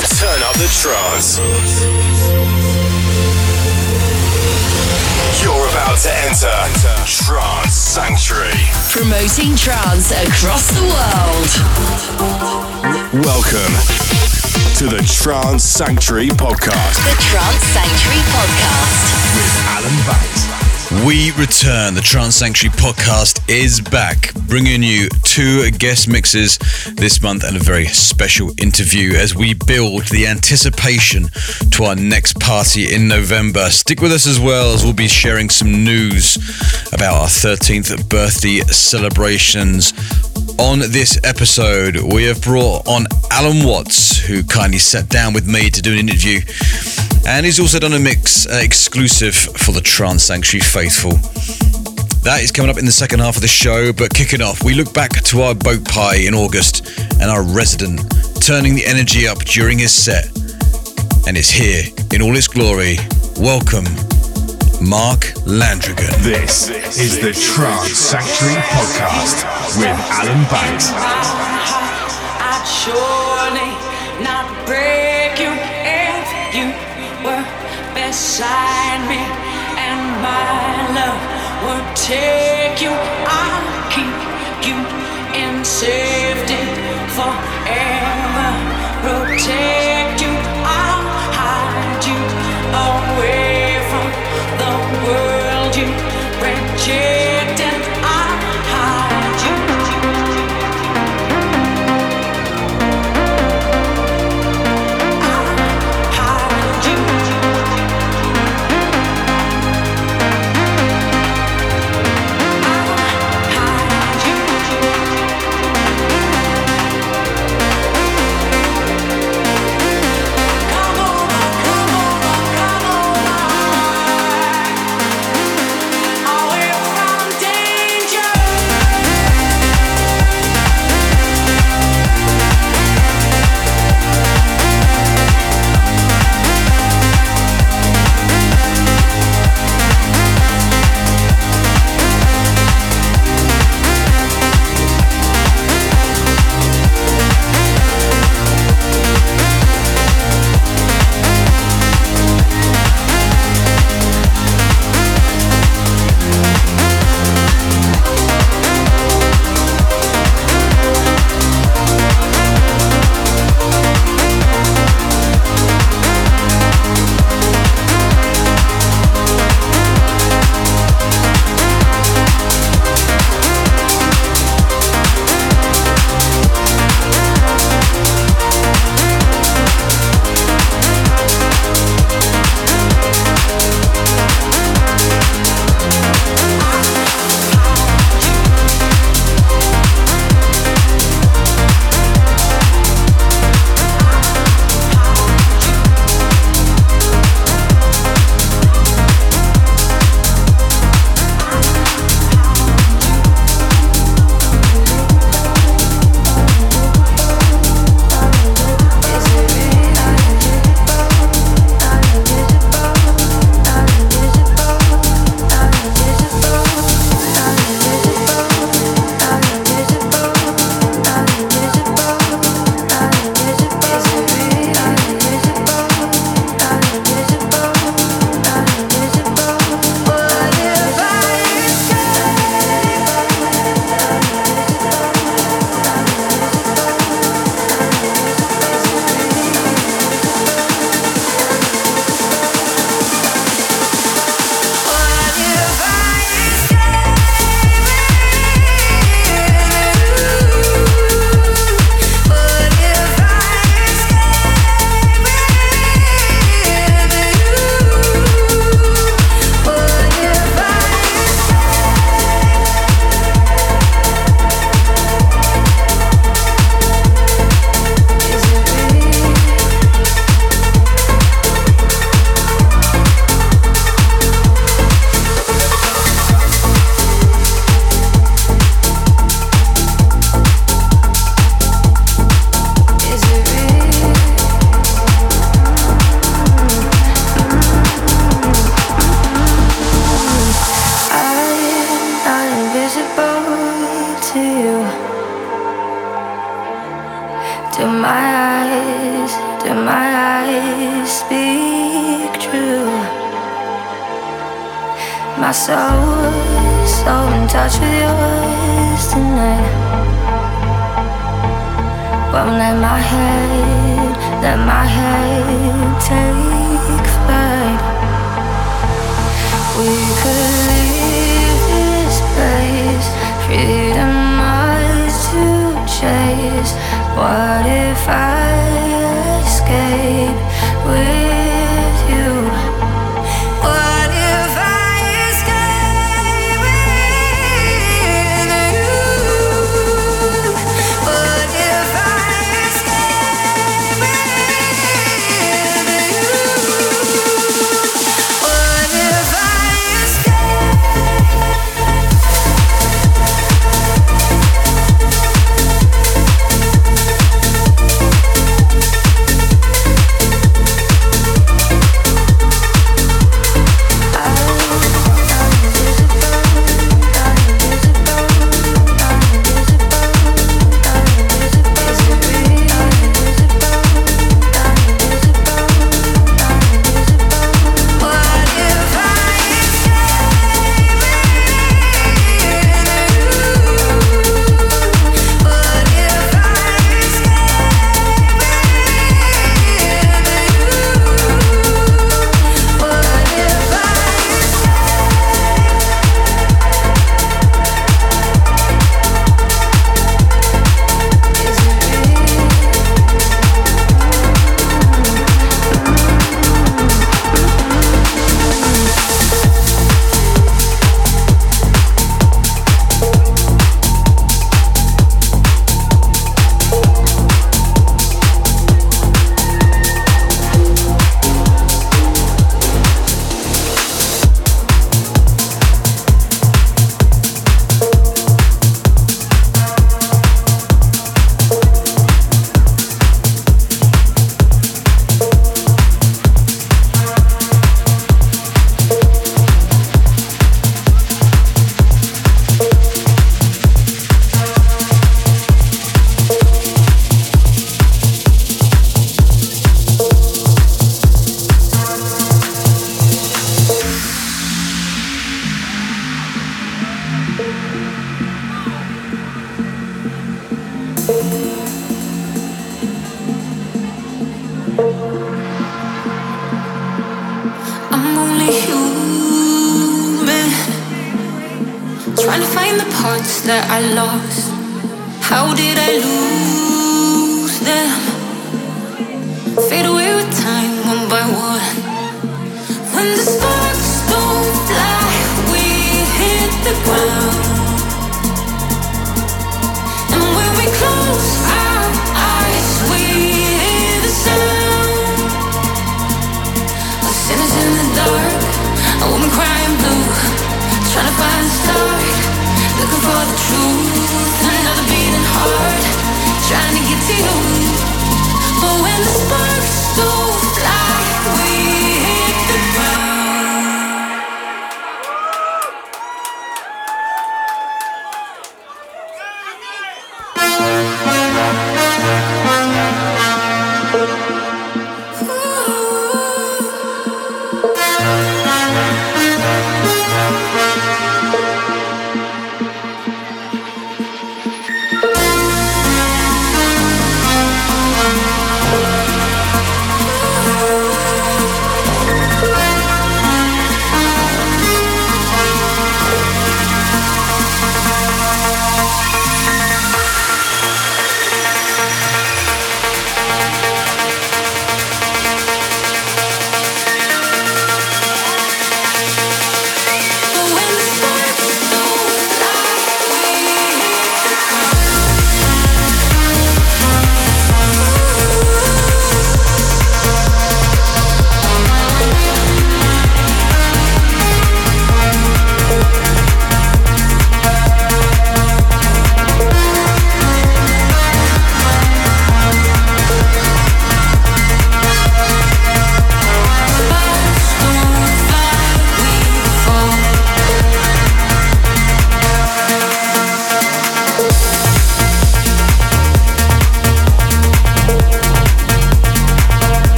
Turn up the trance. You're about to enter Trance Sanctuary. Promoting trance across the world. Welcome to the Trance Sanctuary podcast. The Trance Sanctuary podcast with Alan Banks. We return. The Trance Sanctuary podcast is back, bringing you two guest mixes this month and a very special interview as we build the anticipation to our next party in November. Stick with us as well as we'll be sharing some news about our 13th birthday celebrations. On this episode, we have brought on Allen Watts, who kindly sat down with me to do an interview and he's also done a mix uh, exclusive for the Trance Sanctuary faithful. That is coming up in the second half of the show, but kicking off, we look back to our boat pie in August and our resident turning the energy up during his set. And it's here in all its glory. Welcome, Mark Landragin. This is the Trance Sanctuary podcast with Alan Banks. I'd surely not break you if you were beside me, and my love would take you. I'll keep you in safety forever, protect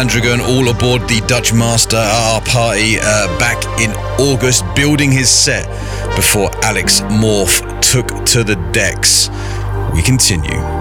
Mark all aboard the Dutch Master at our party uh, back in August, building his set before Alex Morph took to the decks. We continue.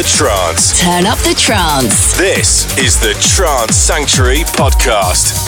The trance. Turn up the trance. This is the Trance Sanctuary Podcast.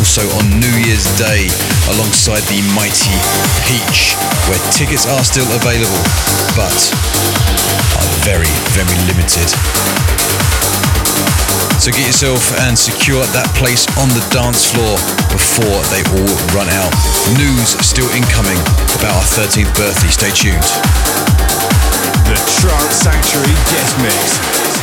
Also on New Year's Day alongside the mighty Peach, where tickets are still available but are very, very limited. So get yourself and secure that place on the dance floor before they all run out. News still incoming about our 13th birthday. Stay tuned. The Trance Sanctuary Guest Mix.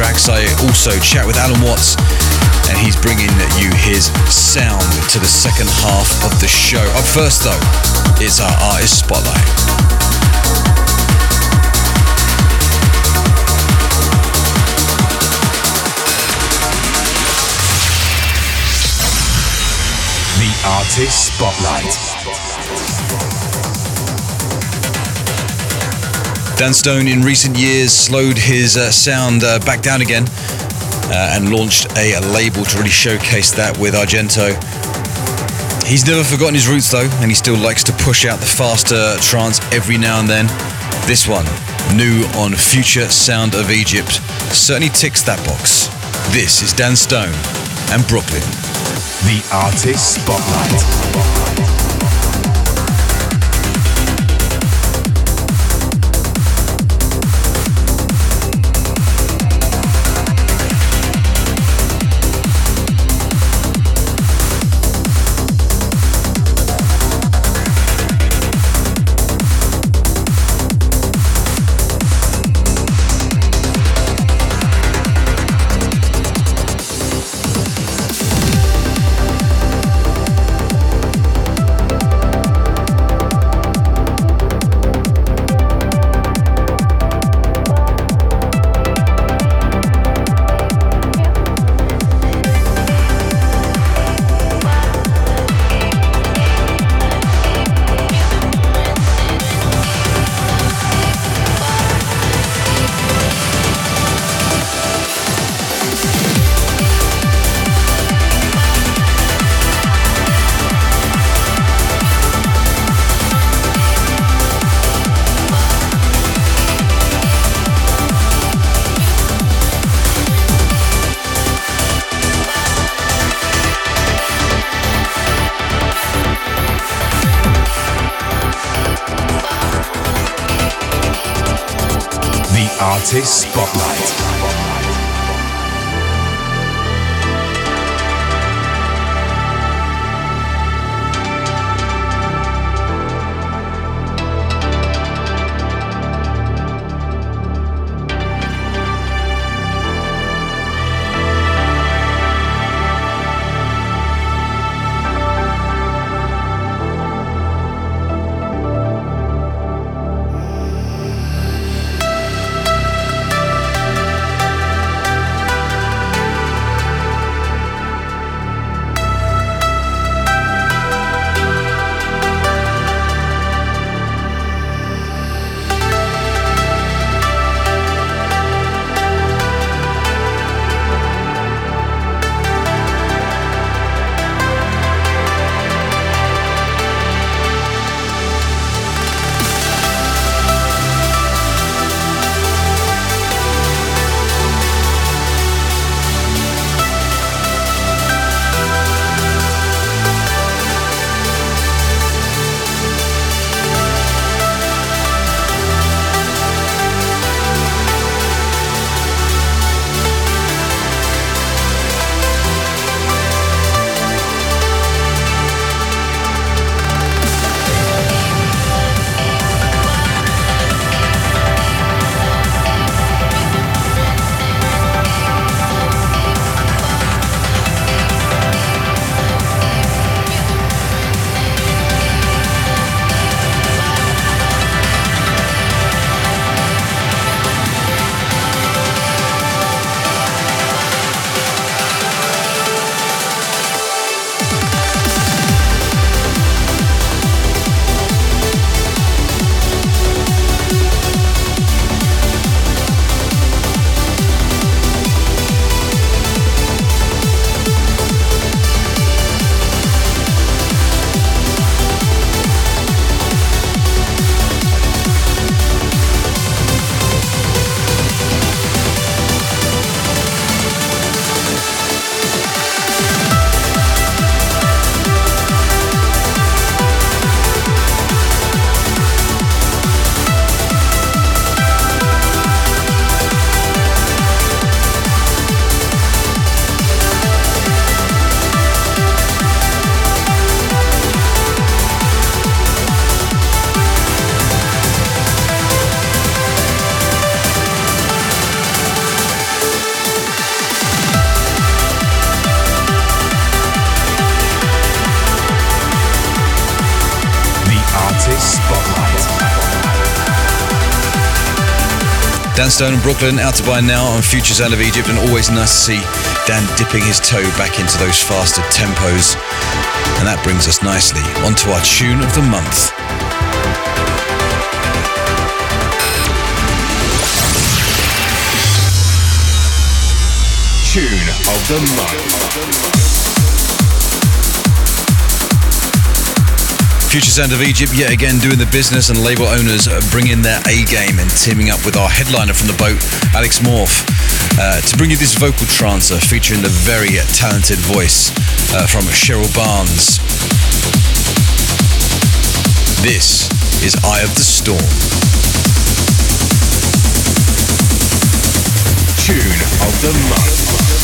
Tracks. I also chat with Allen Watts, and he's bringing you his sound to the second half of the show. Up first, though, is our artist spotlight. The artist Spotlight. Dan Stone in recent years slowed his uh, sound uh, back down again uh, and launched a, a, label to really showcase that with Argento. He's never forgotten his roots though, and he still likes to push out the faster trance every now and then. This one, new on Future Sound of Egypt, certainly ticks that box. This is Dan Stone and Brooklyn. The Artist Spotlight. Spotlight. Dan Stone in Brooklyn, out to buy now on Future Sound of Egypt, and always nice to see Dan dipping his toe back into those faster tempos. And that brings us nicely onto our tune of the month. Tune of the month. Future Sound of Egypt yet again doing the business and label owners bringing their A game and teaming up with our headliner from the boat, Alex M.O.R.P.H., uh, to bring you this vocal trancer featuring the very talented voice uh, from Cheryl Barnes. This is Eye of the Storm. Tune of the month.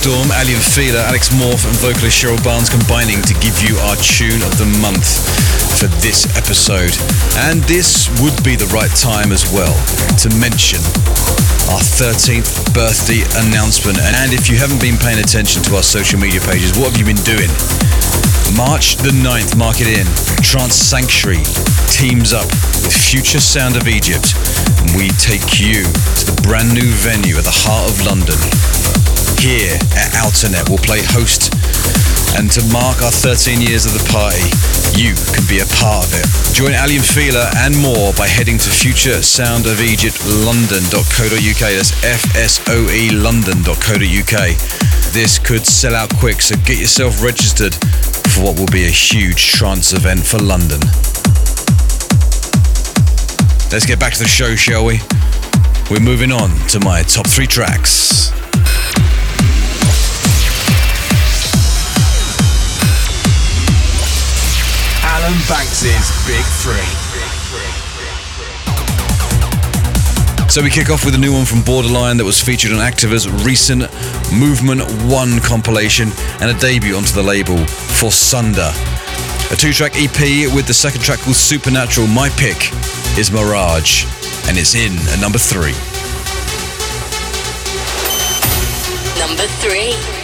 Storm, Aly & Fila, Alex M.O.R.P.H., and vocalist Cheryl Barnes combining to give you our tune of the month for this episode. And this would be the right time as well to mention our 13th birthday announcement. And if you haven't been paying attention to our social media pages, what have you been doing? March the 9th, mark it in. Trance Sanctuary teams up with Future Sound of Egypt. And we take you to the brand new venue at the heart of London. Here at Outernet, we'll play host. And to mark our 13 years of the party, you can be a part of it. Join Aly & Fila and more by heading to Future Sound of Egypt London.co.uk. That's F-S-O-E London.co.uk. This could sell out quick, so get yourself registered for what will be a huge trance event for London. Let's get back to the show, shall we? We're moving on to my top three tracks. Alan Banks's Big Three. So we kick off with a new one from Borderline that was featured on Activa's recent Movement 1 compilation and a debut onto the label for Sunda. A two-track EP with the second track called Supernatural. My pick is Mirage and it's in at number 3. Number three.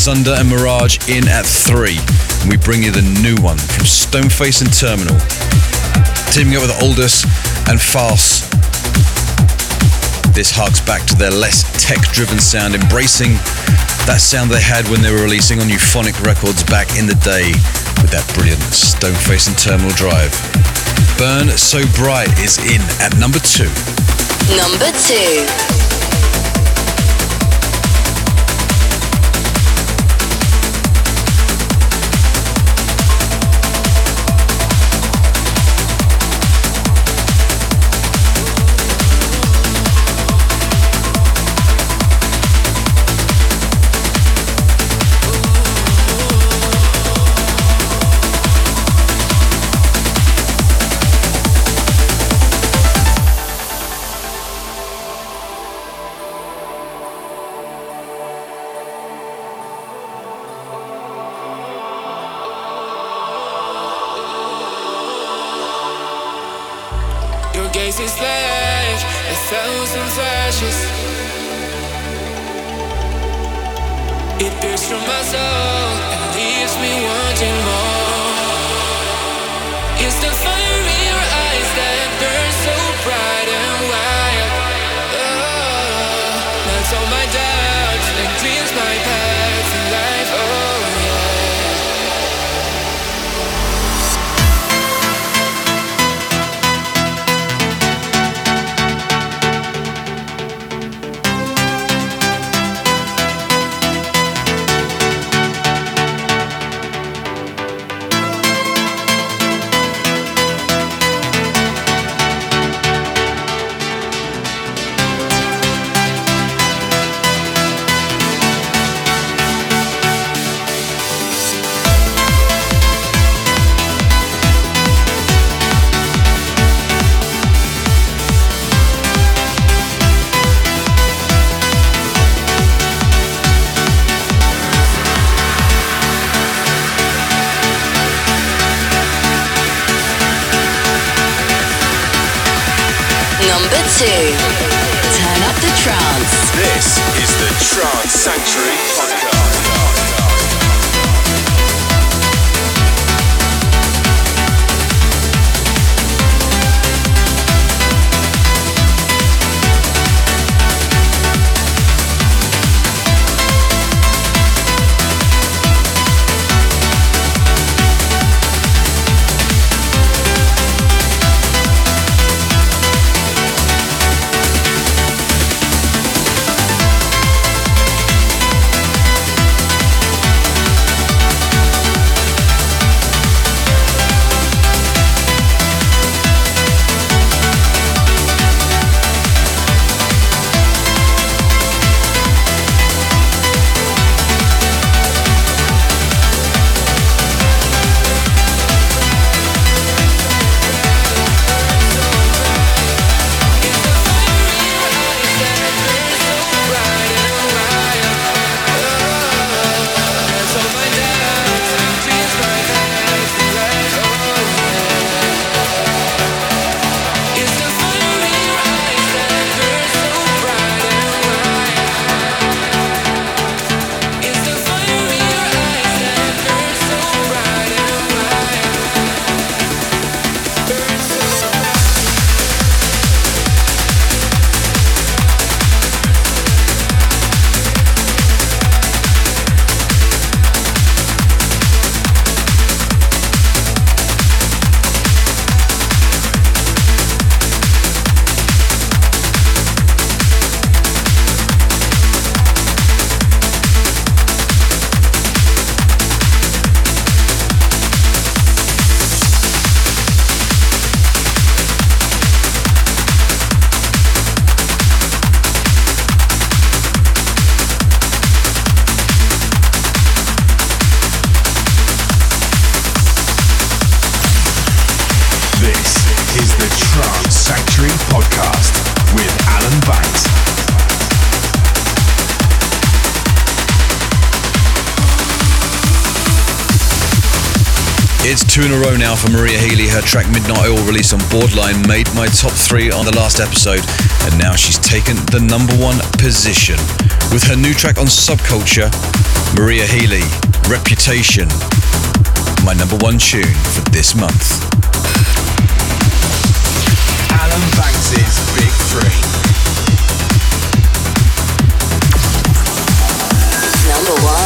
Sunda and Mirage in at three. And we bring you the new one from Stoneface and Terminal. Teaming up with Aldous and Faus. This harks back to their less tech driven sound, embracing that sound they had when they were releasing on Euphonic Records back in the day with that brilliant Stoneface and Terminal Drive. Burn So Bright is in at number two. Number two. It's two in a row now for Maria Healy. Her track Midnight Oil, released on Borderline, made my top three on the last episode, and now she's taken the number one position. With her new track on Subculture, Maria Healy, Reputation, my number one tune for this month. Number one.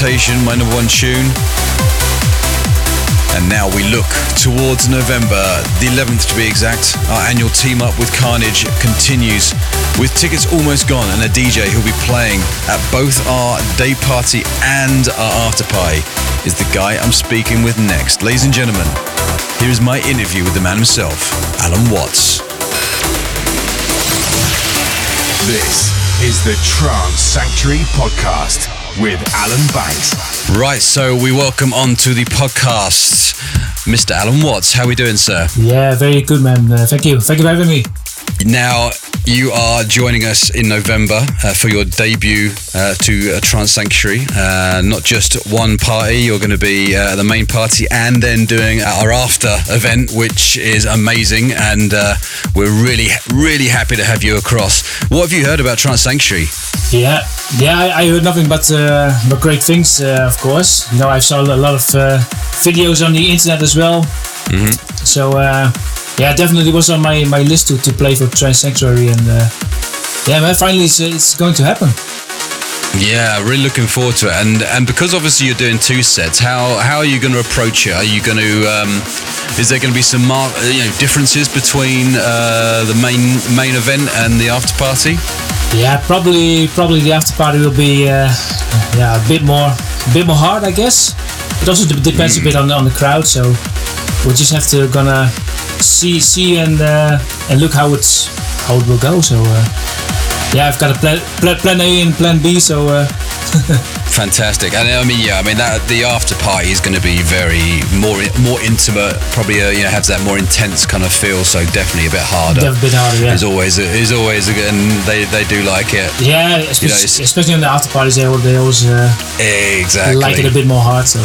Healy, Reputation, my number one tune. And now we look towards November, the 11th to be exact. Our annual team up with Kearnage continues with tickets almost gone and a DJ who'll be playing at both our day party and our after party is the guy I'm speaking with next. Ladies and gentlemen, here is my interview with the man himself, Allen Watts. This is the Trance Sanctuary Podcast with Alan Banks. Right, so we welcome on to the podcast Mr. Allen Watts. How are we doing, sir? Yeah, very good, man. Uh, thank you. Thank you for having me. Now, you are joining us in November uh, for your debut uh, to uh, Trance Sanctuary. Uh, not just one party, you're going to be uh, the main party and then doing our after event, which is amazing. And uh, we're really, really happy to have you across. What have you heard about Trance Sanctuary? Yeah, yeah. I, I heard nothing but uh, but great things, uh, of course. You know, I saw a lot of uh, videos on the internet as well. So uh, yeah, definitely was on my, my list to, to play for Trance Sanctuary, and uh, yeah, man, finally it's, it's going to happen. Yeah, really looking forward to it. And and because obviously you're doing two sets, how how are you going to approach it? Are you going to um, is there going to be some mar- uh, you know differences between uh, the main main event and the after party? Yeah, probably probably the after party will be uh, yeah a bit more a bit more hard, I guess. It also de- depends a bit on the, on the crowd, so we'll just have to gonna see see and uh, and look how it's how it will go. So uh, yeah, I've got a plan, plan plan A and plan B. So uh, Fantastic, and I mean, yeah, I mean that the after party is going to be very more more intimate, probably uh, you know have that more intense kind of feel. So definitely a bit harder. a bit harder, yeah. Is always is always and they they do like it. Yeah, especially, it's- especially on the after parties, they, they always uh, Exactly. like it a bit more hard. So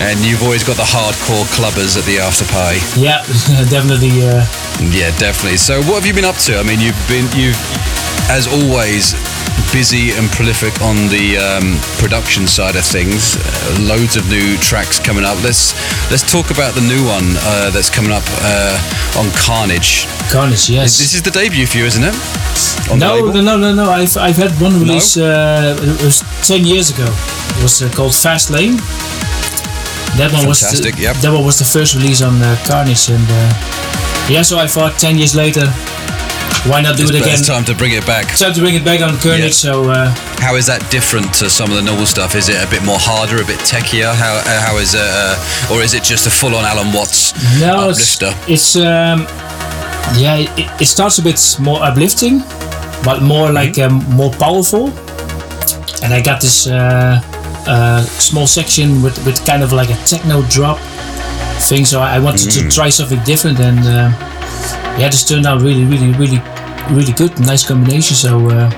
And you've always got the hardcore clubbers at the after party. yeah, definitely. Uh, Yeah, definitely. So, what have you been up to? I mean, you've been you've, as always, busy and prolific on the um, production side of things. Uh, loads of new tracks coming up. Let's let's talk about the new one uh, that's coming up uh, on Kearnage. Kearnage, yes. This is the debut for you, isn't it? On no, no, no, no, no. I've, I've had one release. Uh, it was ten years ago. It was uh, called Fast Lane. That one was Fantastic, the, yep. that one was the first release on uh, Kearnage, and uh, yeah. So I thought ten years later, why not do It's, it again? it's time to bring it back. It's Time to bring it back on Kearnage. Yeah. So uh, How is that different to some of the normal stuff? Is it a bit more harder, a bit techier? How uh, how is it, uh, or is it just a full-on Allen Watts no, it's, uplifter? it's um, yeah. It, it starts a bit more uplifting, but more Mm-hmm. like um, more powerful. And I got this uh, uh, small section with, with kind of like a techno drop thing. So I I wanted Mm. to try something different, and uh, yeah, this turned out really, really, really, really good. Nice combination. So uh,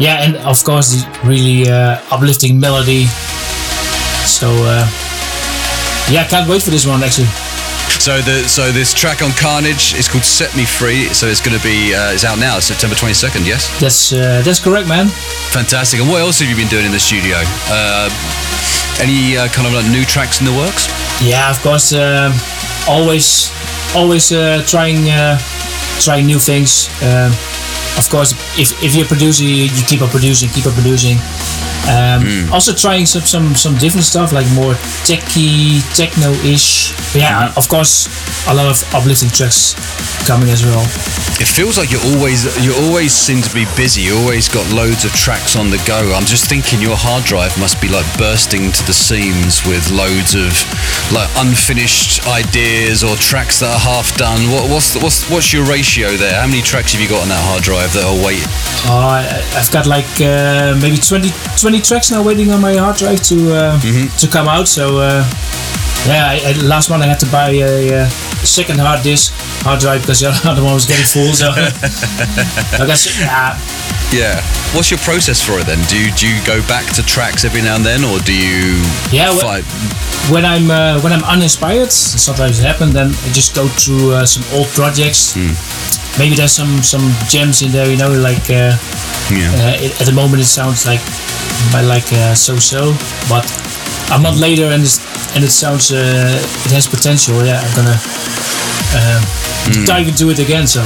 yeah, and of course the really uh, uplifting melody. So uh, yeah, I can't wait for this one actually. So the so this track on Kearnage is called "Set Me Free." So it's going to be uh, it's out now, September twenty second. Yes, That's uh, that's correct, man. fantastic. And what else have you been doing in the studio? Uh, any uh, kind of like new tracks in the works? Yeah, of course. Um, always, always uh, trying, uh, trying new things. Um, of course, if, if you're producing, you, you keep on producing, keep on producing. Um, Also trying some, some some different stuff like more techy, techno-ish. But yeah, of course, a lot of uplifting tracks coming as well. It feels like you're always you always seem to be busy. You always got loads of tracks on the go. I'm just thinking your hard drive must be like bursting to the seams with loads of like unfinished ideas or tracks that are half done. What, what's the, what's what's your ratio there? How many tracks have you got on that hard drive are waiting? Uh, I- I've got like uh, maybe 20, 20 tracks now waiting on my hard drive to uh, to come out. So uh, yeah, I, I, last one I had to buy a, uh second hard disk hard drive because the other one was getting full. So I guess yeah, Yeah. What's your process for it then? Do you, do you go back to tracks every now and then, or do you? Yeah, fight? when I'm uh, when I'm uninspired, sometimes it happens. Then I just go through uh, some old projects. Maybe there's some some gems in there, you know, like. Uh, yeah. Uh, it, at the moment, it sounds like by like uh, so-so, but a month later, and it's, and it sounds uh, it has potential. Yeah, I'm gonna um, dive into it again. So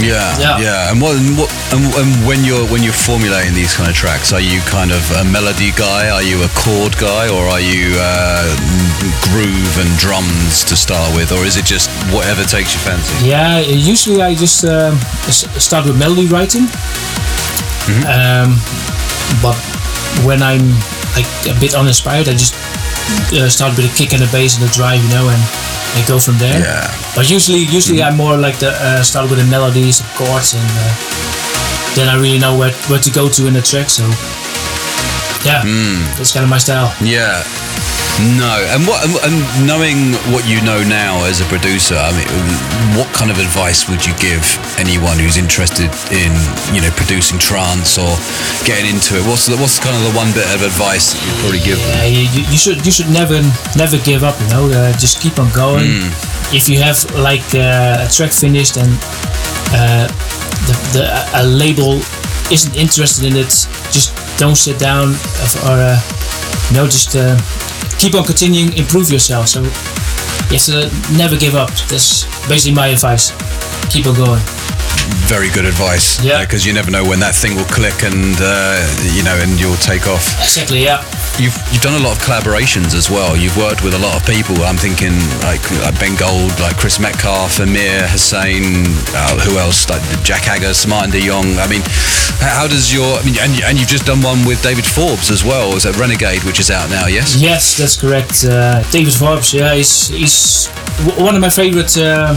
Yeah, Yeah. yeah. And what, and what and, and when you're when you're formulating these kind of tracks, are you kind of a melody guy? Are you a chord guy, or are you uh, groove and drums to start with, or is it just whatever takes your fancy? Yeah, usually I just um, start with melody writing. Um, but when I'm like a bit uninspired, I just uh, start with a kick and a bass and a drive, you know, and I go from there. Yeah. But usually, usually I'm more like the uh, start with the melodies, the chords, and uh, then I really know where where to go to in the track. So yeah, that's kind of my style. Yeah. No, and what and- knowing what you know now as a producer, I mean, what kind of advice would you give anyone who's interested in you know producing trance or getting into it? What's the, what's kind of the one bit of advice that you'd probably give? Yeah, you, you- you should you should never never give up. You know, uh, just keep on going. If you have like uh, a track finished and uh, the, the a label isn't interested in it, just don't sit down or uh, you know just uh, keep on continuing, improve yourself. So you have to never give up. That's basically my advice. Keep on going. Very good advice. Yeah. because you never know when that thing will click and uh, you know and you'll take off. Exactly. Yeah. You've you've done a lot of collaborations as well. You've worked with a lot of people. I'm thinking like, like Ben Gold, like Chris Metcalf, Amir Hussain, uh, who else? Like Jack Hager, Martin De Jong. I mean, how does your? I mean, and, and you've just done one with David Forbes as well. Is that Renegade, which is out now? Yes. Yes, that's correct. Uh, David Forbes, yeah, he's, he's one of my favorite uh,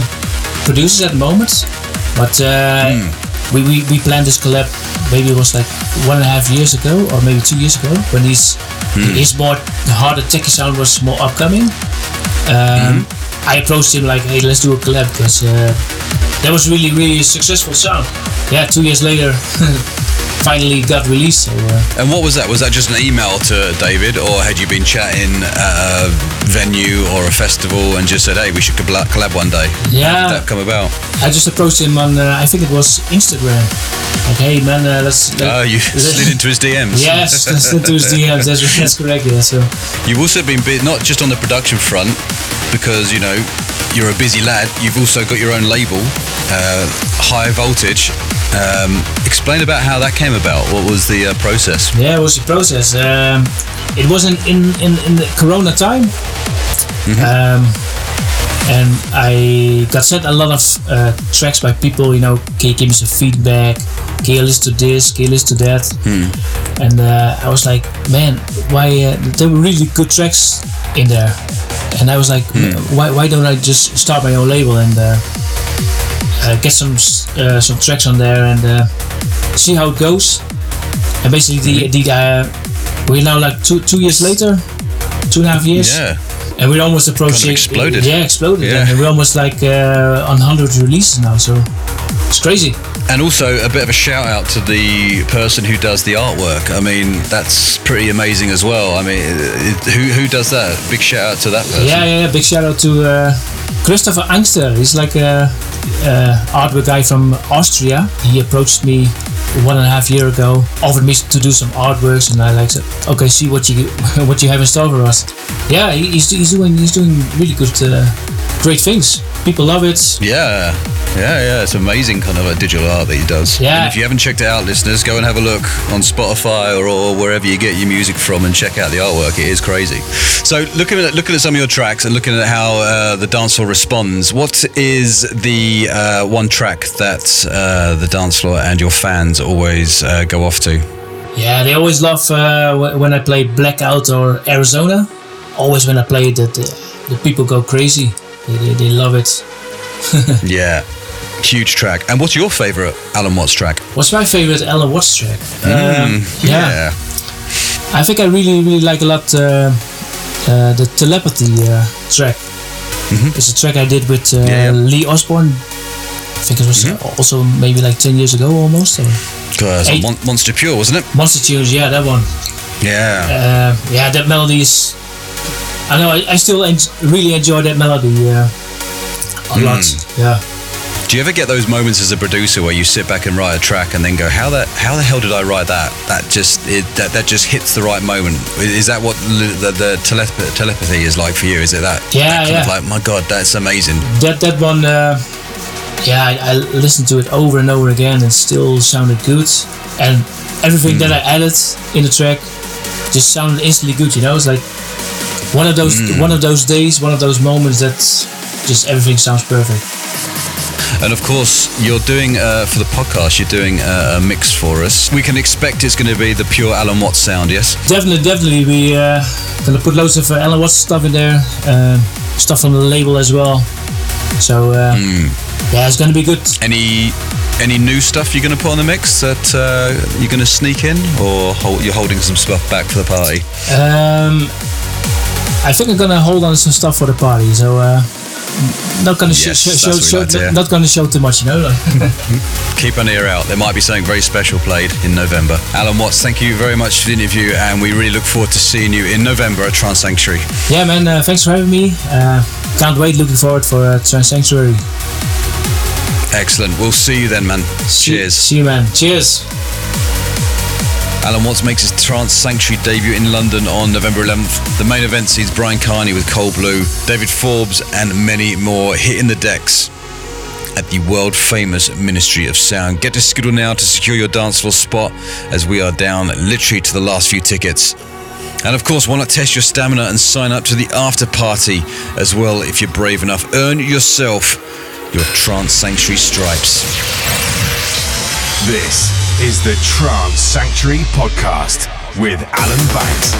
producers at the moment. But uh, we, we, we planned this collab maybe it was like one and a half years ago or maybe two years ago when he's his more harder techie sound was more upcoming. Um, I approached him like, hey, let's do a collab because uh, that was really really successful sound. Yeah, two years later, finally got released. So uh, And what was that? Was that just an email to David, or had you been chatting at a venue or a festival and just said, "Hey, we should collab one day"? How Yeah. did that come about? I just approached him on, uh, I think it was Instagram. Like, hey man, uh, let's. let- Oh, you let's- slid into his DMs. Yes, let's into his DMs. That's, that's correct. Yeah. So You've also been bit not just on the production front, because you know you're a busy lad. You've also got your own label, uh, High Voltage. Um, explain about how that came about. What was the uh, process? yeah, it was the process. Um, it wasn't in in in the Corona time. Um, and I got sent a lot of uh, tracks by people, you know, can you give me some feedback? Can you listen to this? Can you listen to that? And uh, I was like, man, why? Uh, there were really good tracks in there. And I was like, why, why don't I just start my own label and uh, uh, get some uh, some tracks on there and uh, see how it goes? And basically, the, the uh, we're now like two two years later, two and a half years. Yeah. And we're almost approaching. exploded. Yeah, exploded. Yeah. And we're almost like uh, on 100 releases now, so it's crazy. And also a bit of a shout out to the person who does the artwork. I mean, that's pretty amazing as well. I mean, it, who who does that? Big shout out to that person. Yeah, yeah, yeah. Big shout out to uh, Christopher Angster. He's like a, a artwork guy from Austria. He approached me one and a half year ago, offered me to do some artworks, and I like said, okay, see what you what you have in store for us. Yeah, he's, he's doing he's doing really good, uh, great things. People love it. Yeah, yeah, yeah. It's amazing kind of a digital art that he does. Yeah. And if you haven't checked it out, listeners, go and have a look on Spotify or, or wherever you get your music from and check out the artwork. It is crazy. So looking at looking at some of your tracks and looking at how uh, the dance floor responds, what is the uh, one track that uh, the dance floor and your fans always uh, go off to? Yeah, they always love uh, when I play Blackout or Arizona. Always when I play it, the, the, people go crazy. They, they, they love it. Yeah. Huge track. And what's your favorite Allen Watts track? What's my favorite Allen Watts track? Um, Mm, yeah. I think I really, really like a lot uh, uh, the Telepathy uh, track. It's a track I did with uh, Mm-hmm. Yeah, yeah. Lee Osborne. I think it was Mm-hmm. uh, also maybe like 10 years ago almost. Or it's on Eight. Mon- Monster Pure, wasn't it? Monster Tunes, yeah, that one. Yeah. Uh, yeah, that melody is. I know, I, I still en- really enjoy that melody uh, a Mm. lot. Yeah. Do you ever get those moments as a producer where you sit back and write a track and then go, "How that? How the hell did I write that? That just it, that that just hits the right moment." Is that what the, the telep- telepathy is like for you? Is it that? Yeah, that yeah. like, my God, that's amazing. That that one, uh, yeah, I, I listened to it over and over again and still sounded good. And everything that I added in the track just sounded instantly good. You know, it's like one of those one of those days, one of those moments that just everything sounds perfect. And of course, you're doing uh, for the podcast. You're doing uh, a mix for us. We can expect it's going to be the pure Allen Watts sound. Yes. Definitely, definitely, we uh, gonna put loads of uh, Allen Watts stuff in there, uh, stuff from the label as well. So uh, yeah, it's gonna be good. Any any new stuff you're going to put on the mix that uh, you're going to sneak in, or hold, you're holding some stuff back for the party? Um, I think I'm gonna hold on some stuff for the party. So. Uh, not gonna Yes, sh- that's show, what we show like to not show too much, you know. Keep an ear out. There might be something very special played in November. Allen Watts, thank you very much for the interview, and we really look forward to seeing you in November at Trance Sanctuary. yeah, man. Uh, thanks for having me. Uh, can't wait. Looking forward for uh, Trance Sanctuary. Excellent. We'll see you then, man. See- Cheers. See you, man. Cheers. Allen Watts makes his Trance Sanctuary debut in London on November 11th. The main event sees Bryan Kearney with Cold Blue, David Forbes, and many more hitting the decks at the world famous Ministry of Sound. Get to Skiddle now to secure your dance floor spot as we are down literally to the last few tickets. And of course, why not test your stamina and sign up to the after party as well if you're brave enough? Earn yourself your Trance Sanctuary stripes. This is the Trance Sanctuary Podcast with Alan Banks.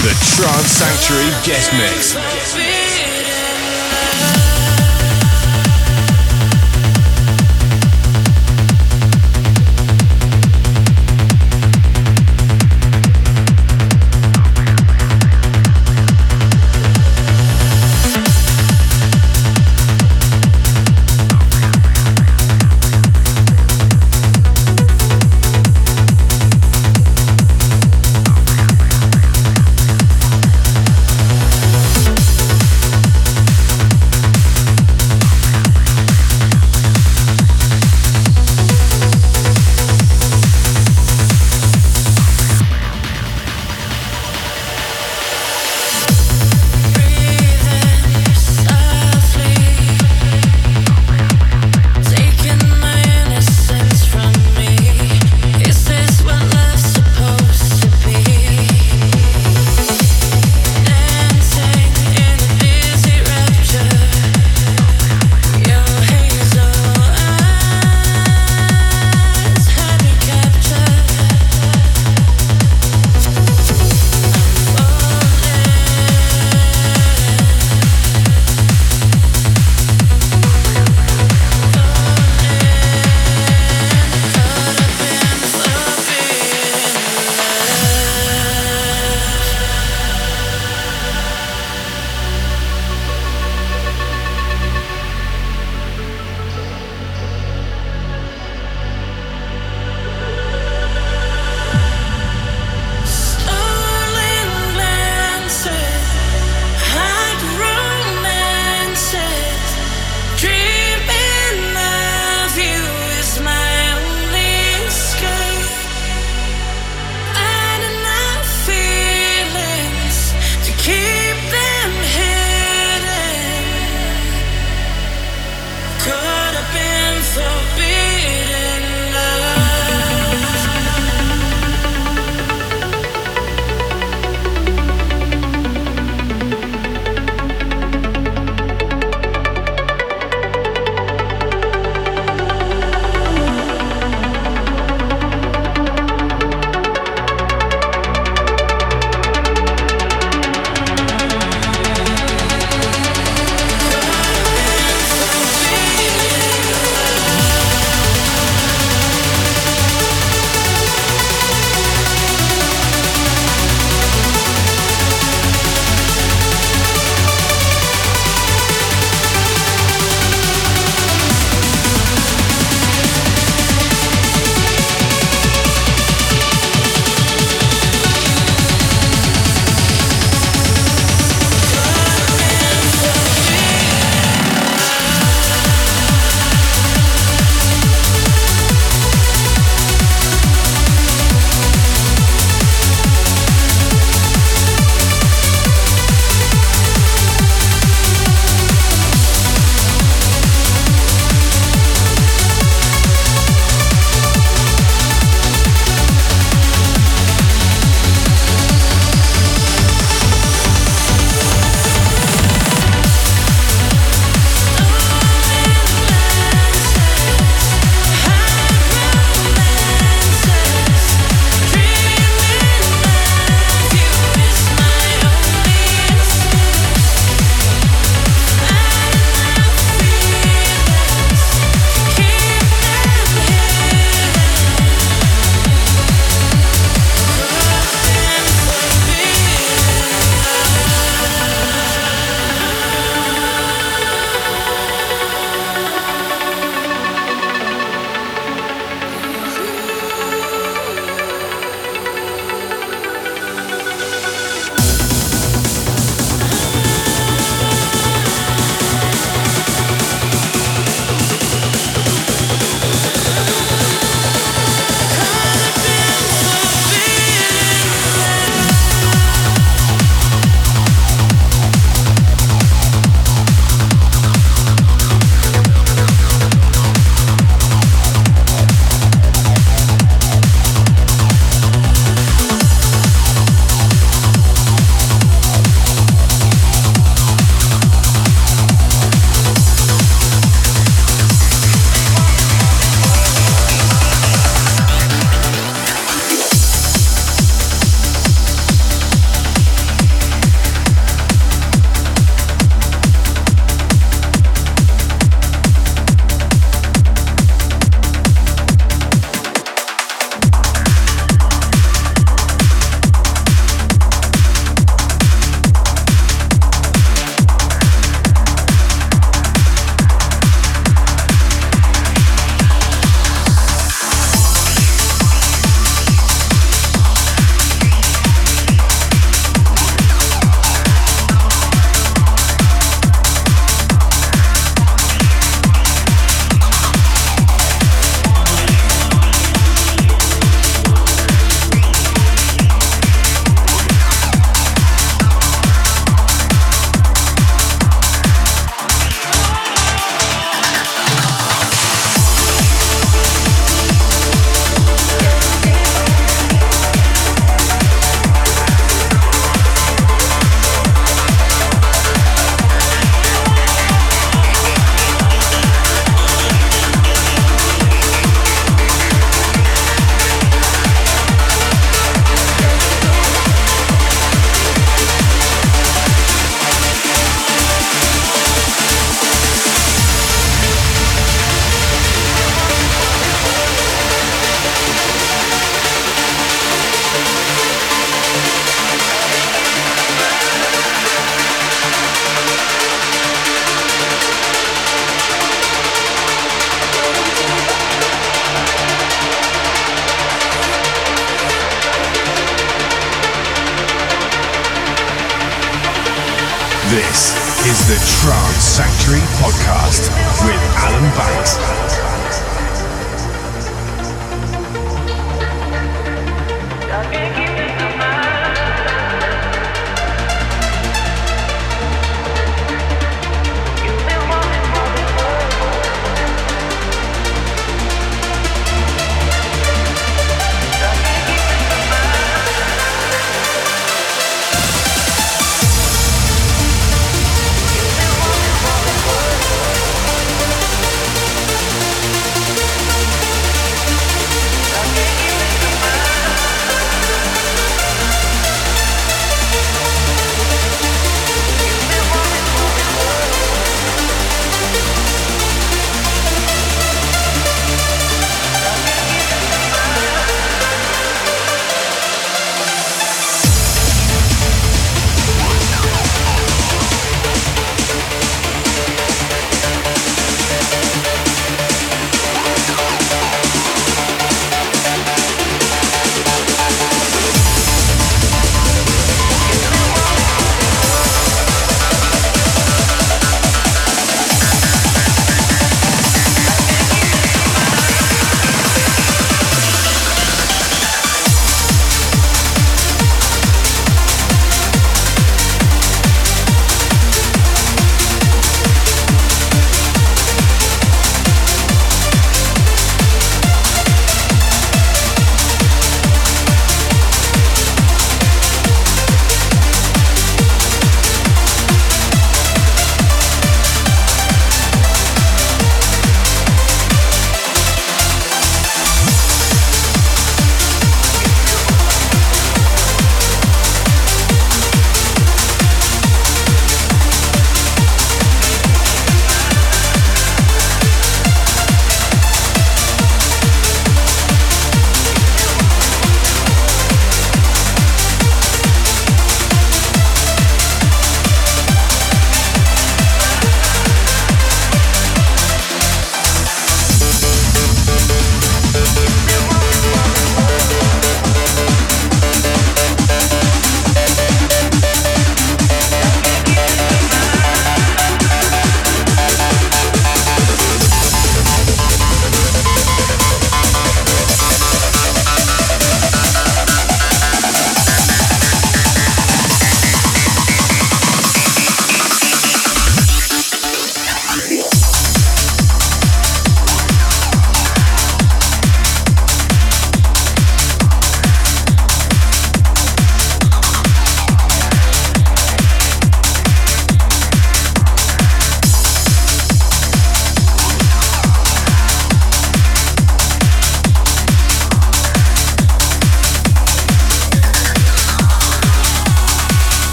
The Trance Sanctuary Guest Mix.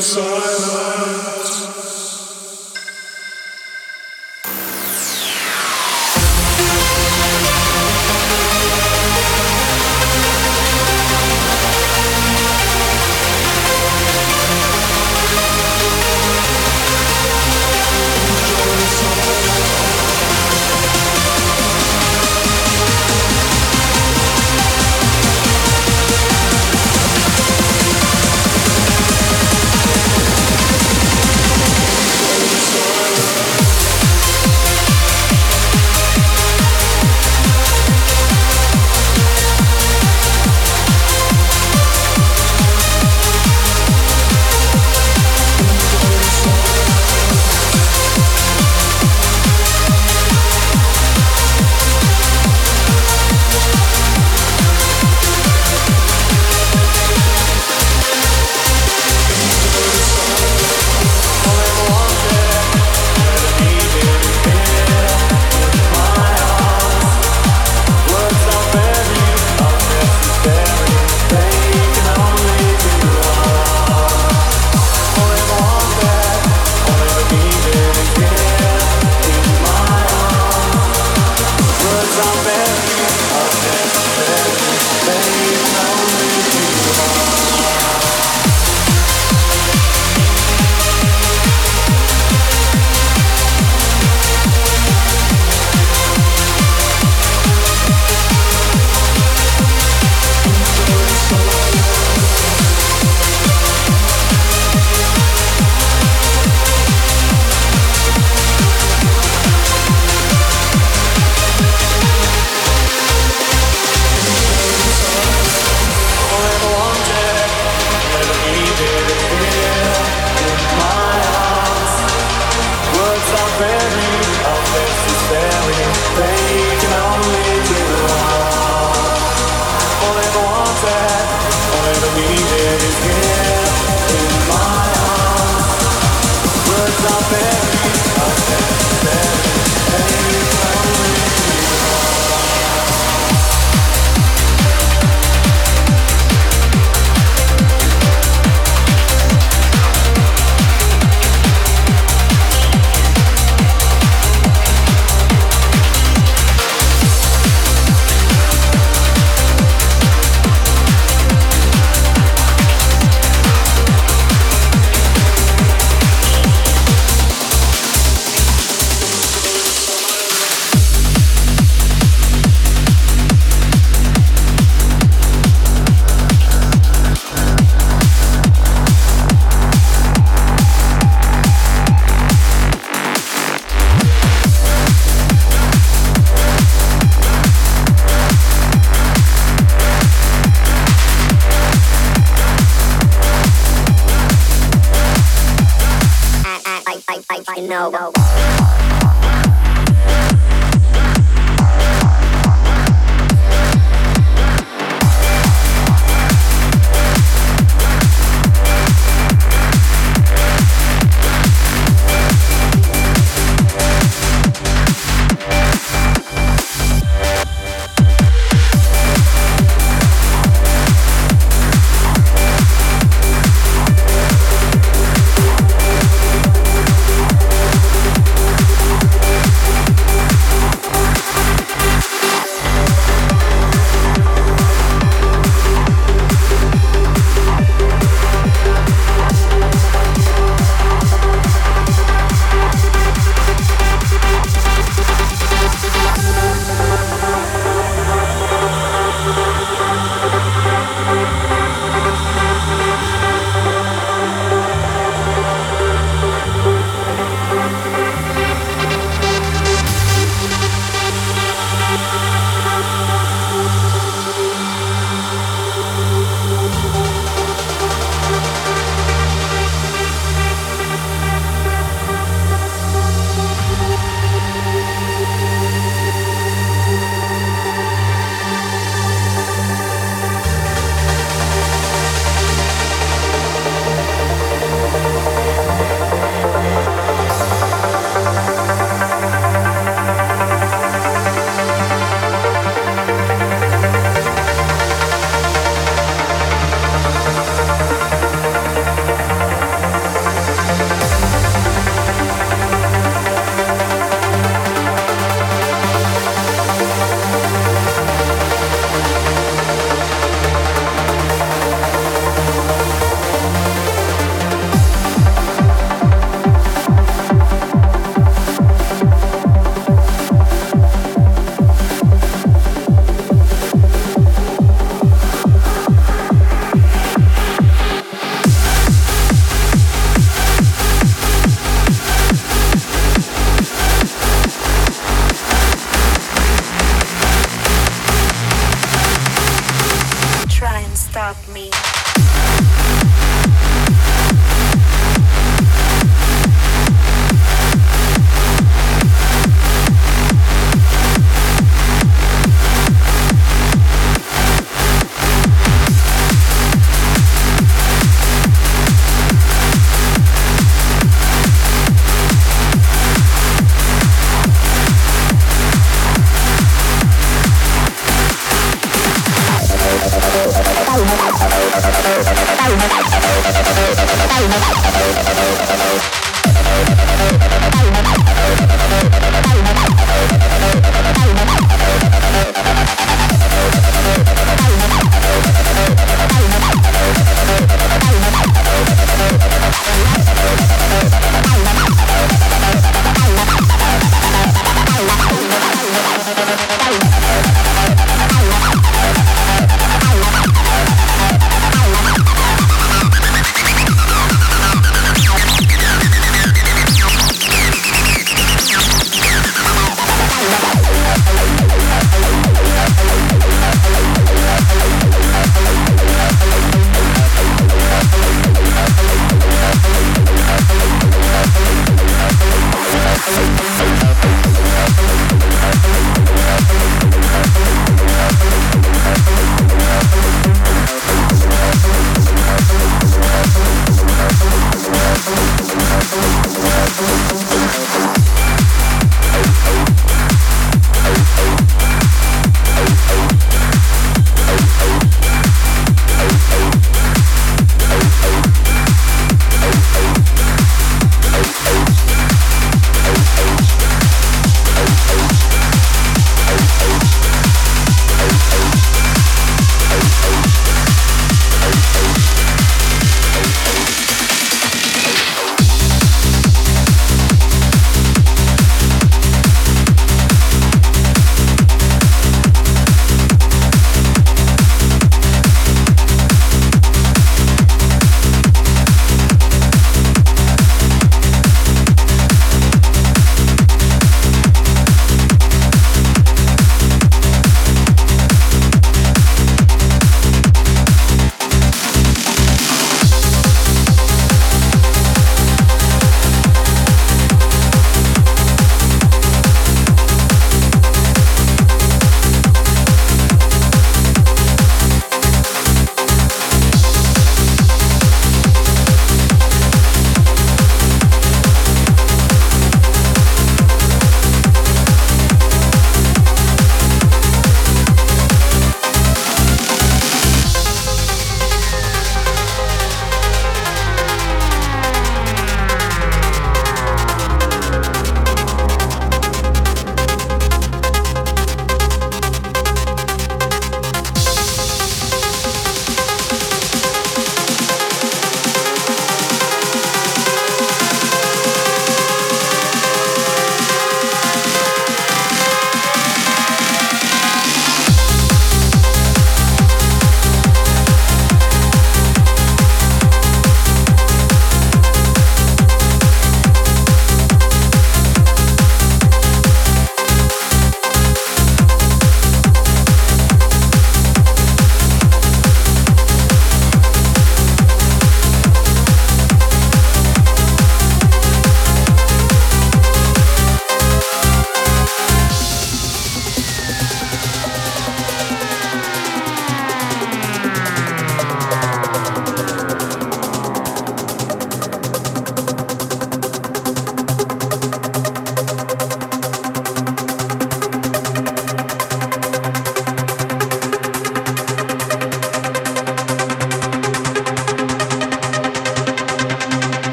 Silence.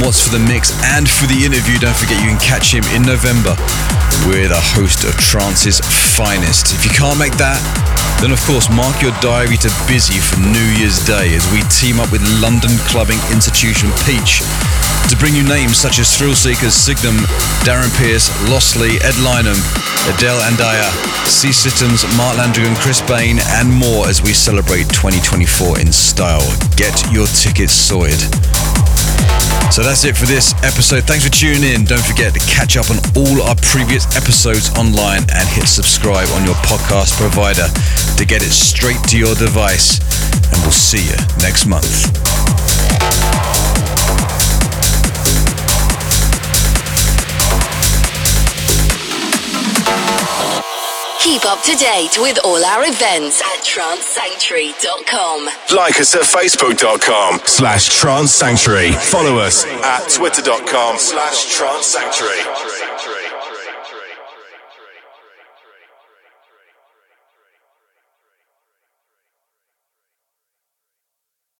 Watts for the mix and for the interview. Don't forget you can catch him in November with a host of Trance's finest. If you can't make that, then of course mark your diary to busy for New Year's Day as we team up with London clubbing institution Peach to bring you names such as Thrillseekers, Signum, Darren Pierce, Lostly, Ed Lynham, Adele Andaya, C Systems, Mark Landragin, Chris Bain, and more as we celebrate 2024 in style. Get your tickets sorted. So that's it for this episode. Thanks for tuning in. Don't forget to catch up on all our previous episodes online and hit subscribe on your podcast provider to get it straight to your device. And we'll see you next month. Keep up to date with all our events at trancesanctuary.com. Like us at facebook.com slash trance sanctuary. Follow us at twitter.com slash trance sanctuary.